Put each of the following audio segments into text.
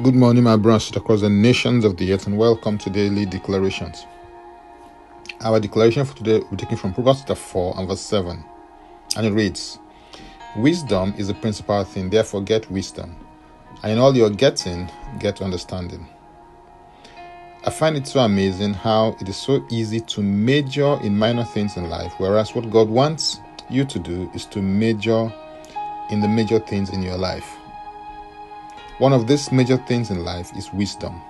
Good morning, my brothers across the nations of the earth, and welcome to Daily Declarations. Our declaration for today be taken from Proverbs chapter 4 and verse 7, and it reads Wisdom is the principal thing, therefore get wisdom, and in all you're getting, get understanding. I find it so amazing how it is so easy to major in minor things in life, whereas what God wants you to do is to major in the major things in your life. One of these major things in life is wisdom.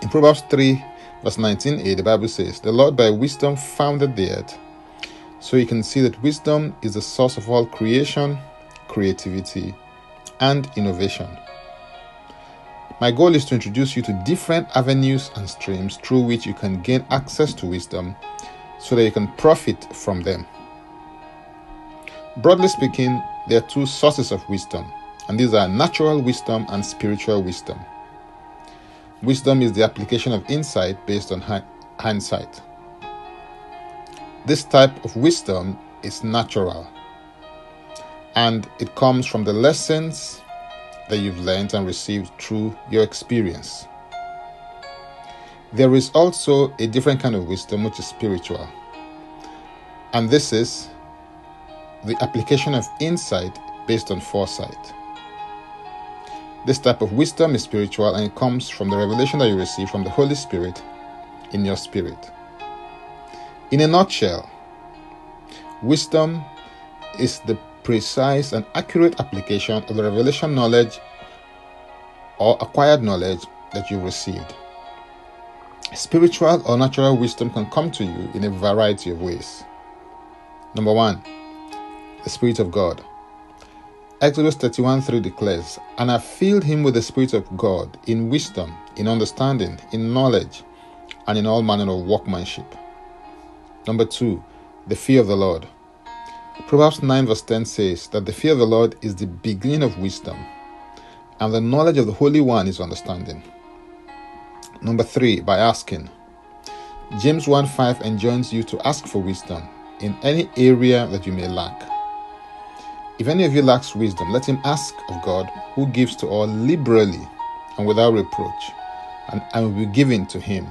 In Proverbs 3, verse 19a, the Bible says, The Lord by wisdom founded the earth. So you can see that wisdom is the source of all creation, creativity, and innovation. My goal is to introduce you to different avenues and streams through which you can gain access to wisdom so that you can profit from them. Broadly speaking, there are two sources of wisdom and these are natural wisdom and spiritual wisdom. Wisdom is the application of insight based on hindsight. This type of wisdom is natural and it comes from the lessons that you've learned and received through your experience. There is also a different kind of wisdom which is spiritual, and this is the application of insight based on foresight. This type of wisdom is spiritual and it comes from the revelation that you receive from the Holy Spirit in your spirit. In a nutshell, wisdom is the precise and accurate application of the revelation knowledge or acquired knowledge that you received. Spiritual or natural wisdom can come to you in a variety of ways. Number one, the Spirit of God. Exodus 31 3 declares, And I filled him with the Spirit of God in wisdom, in understanding, in knowledge, and in all manner of workmanship. Number 2. The fear of the Lord. Proverbs 9 verse 10 says that the fear of the Lord is the beginning of wisdom, and the knowledge of the Holy One is understanding. Number 3. By asking. James 1 5 enjoins you to ask for wisdom in any area that you may lack. If any of you lacks wisdom, let him ask of God, who gives to all liberally and without reproach, and, and will be given to him.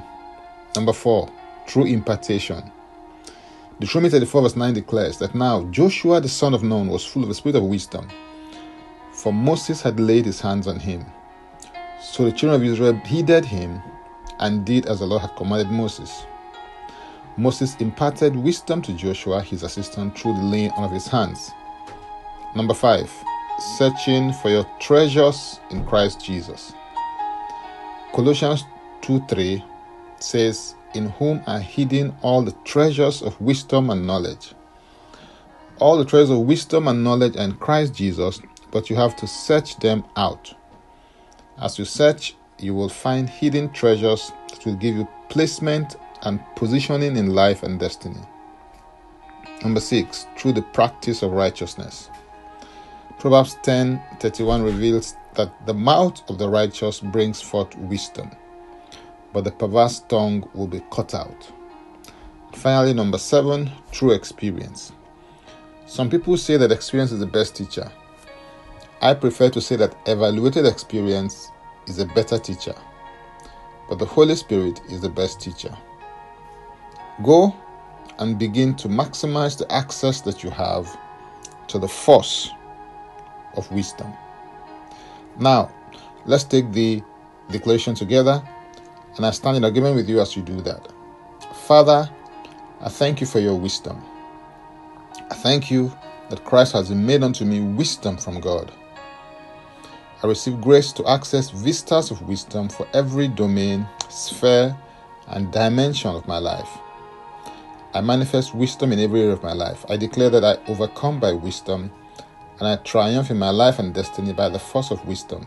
Number four, true impartation. Deuteronomy 34 verse 9 declares that now Joshua the son of Nun was full of the spirit of wisdom, for Moses had laid his hands on him. So the children of Israel heeded him and did as the Lord had commanded Moses. Moses imparted wisdom to Joshua, his assistant, through the laying on of his hands. Number five, searching for your treasures in Christ Jesus. Colossians 2 3 says, In whom are hidden all the treasures of wisdom and knowledge. All the treasures of wisdom and knowledge are in Christ Jesus, but you have to search them out. As you search, you will find hidden treasures that will give you placement and positioning in life and destiny. Number six, through the practice of righteousness. Proverbs 10:31 reveals that the mouth of the righteous brings forth wisdom, but the perverse tongue will be cut out. Finally, number 7, true experience. Some people say that experience is the best teacher. I prefer to say that evaluated experience is a better teacher, but the Holy Spirit is the best teacher. Go and begin to maximize the access that you have to the force of wisdom. Now, let's take the declaration together, and I stand in agreement with you as you do that. Father, I thank you for your wisdom. I thank you that Christ has made unto me wisdom from God. I receive grace to access vistas of wisdom for every domain, sphere, and dimension of my life. I manifest wisdom in every area of my life. I declare that I overcome by wisdom and I triumph in my life and destiny by the force of wisdom.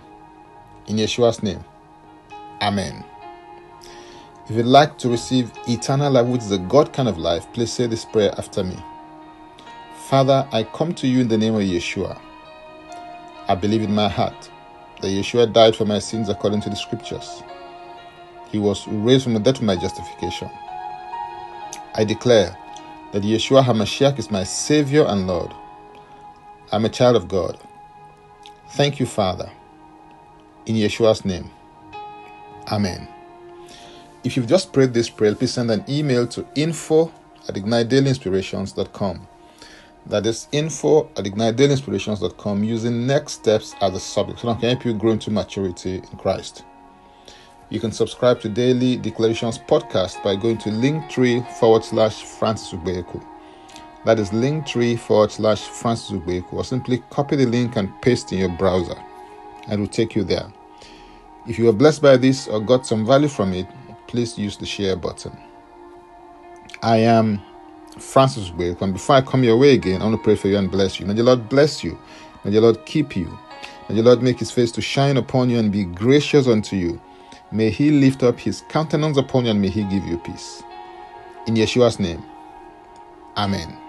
In Yeshua's name, Amen. If you'd like to receive eternal life, which is a God kind of life, please say this prayer after me. Father, I come to you in the name of Yeshua. I believe in my heart that Yeshua died for my sins according to the scriptures. He was raised from the dead for my justification. I declare that Yeshua HaMashiach is my Savior and Lord. I'm a child of God. Thank you, Father. In Yeshua's name. Amen. If you've just prayed this prayer, please send an email to info at ignitedailyinspirations.com. That is info at ignitedailyinspirations.com using next steps as the subject so that I can help you grow into maturity in Christ. You can subscribe to Daily Declarations podcast by going to linktree forward slash Francis Ubeku. That is linktree forward slash Francis Ubeku, or simply copy the link and paste in your browser, and it will take you there. If you are blessed by this or got some value from it, please use the share button. I am Francis Ubeku, and before I come your way again, I want to pray for you and bless you. May the Lord bless you. May the Lord keep you. May the Lord make his face to shine upon you and be gracious unto you. May he lift up his countenance upon you and may he give you peace. In Yeshua's name, Amen.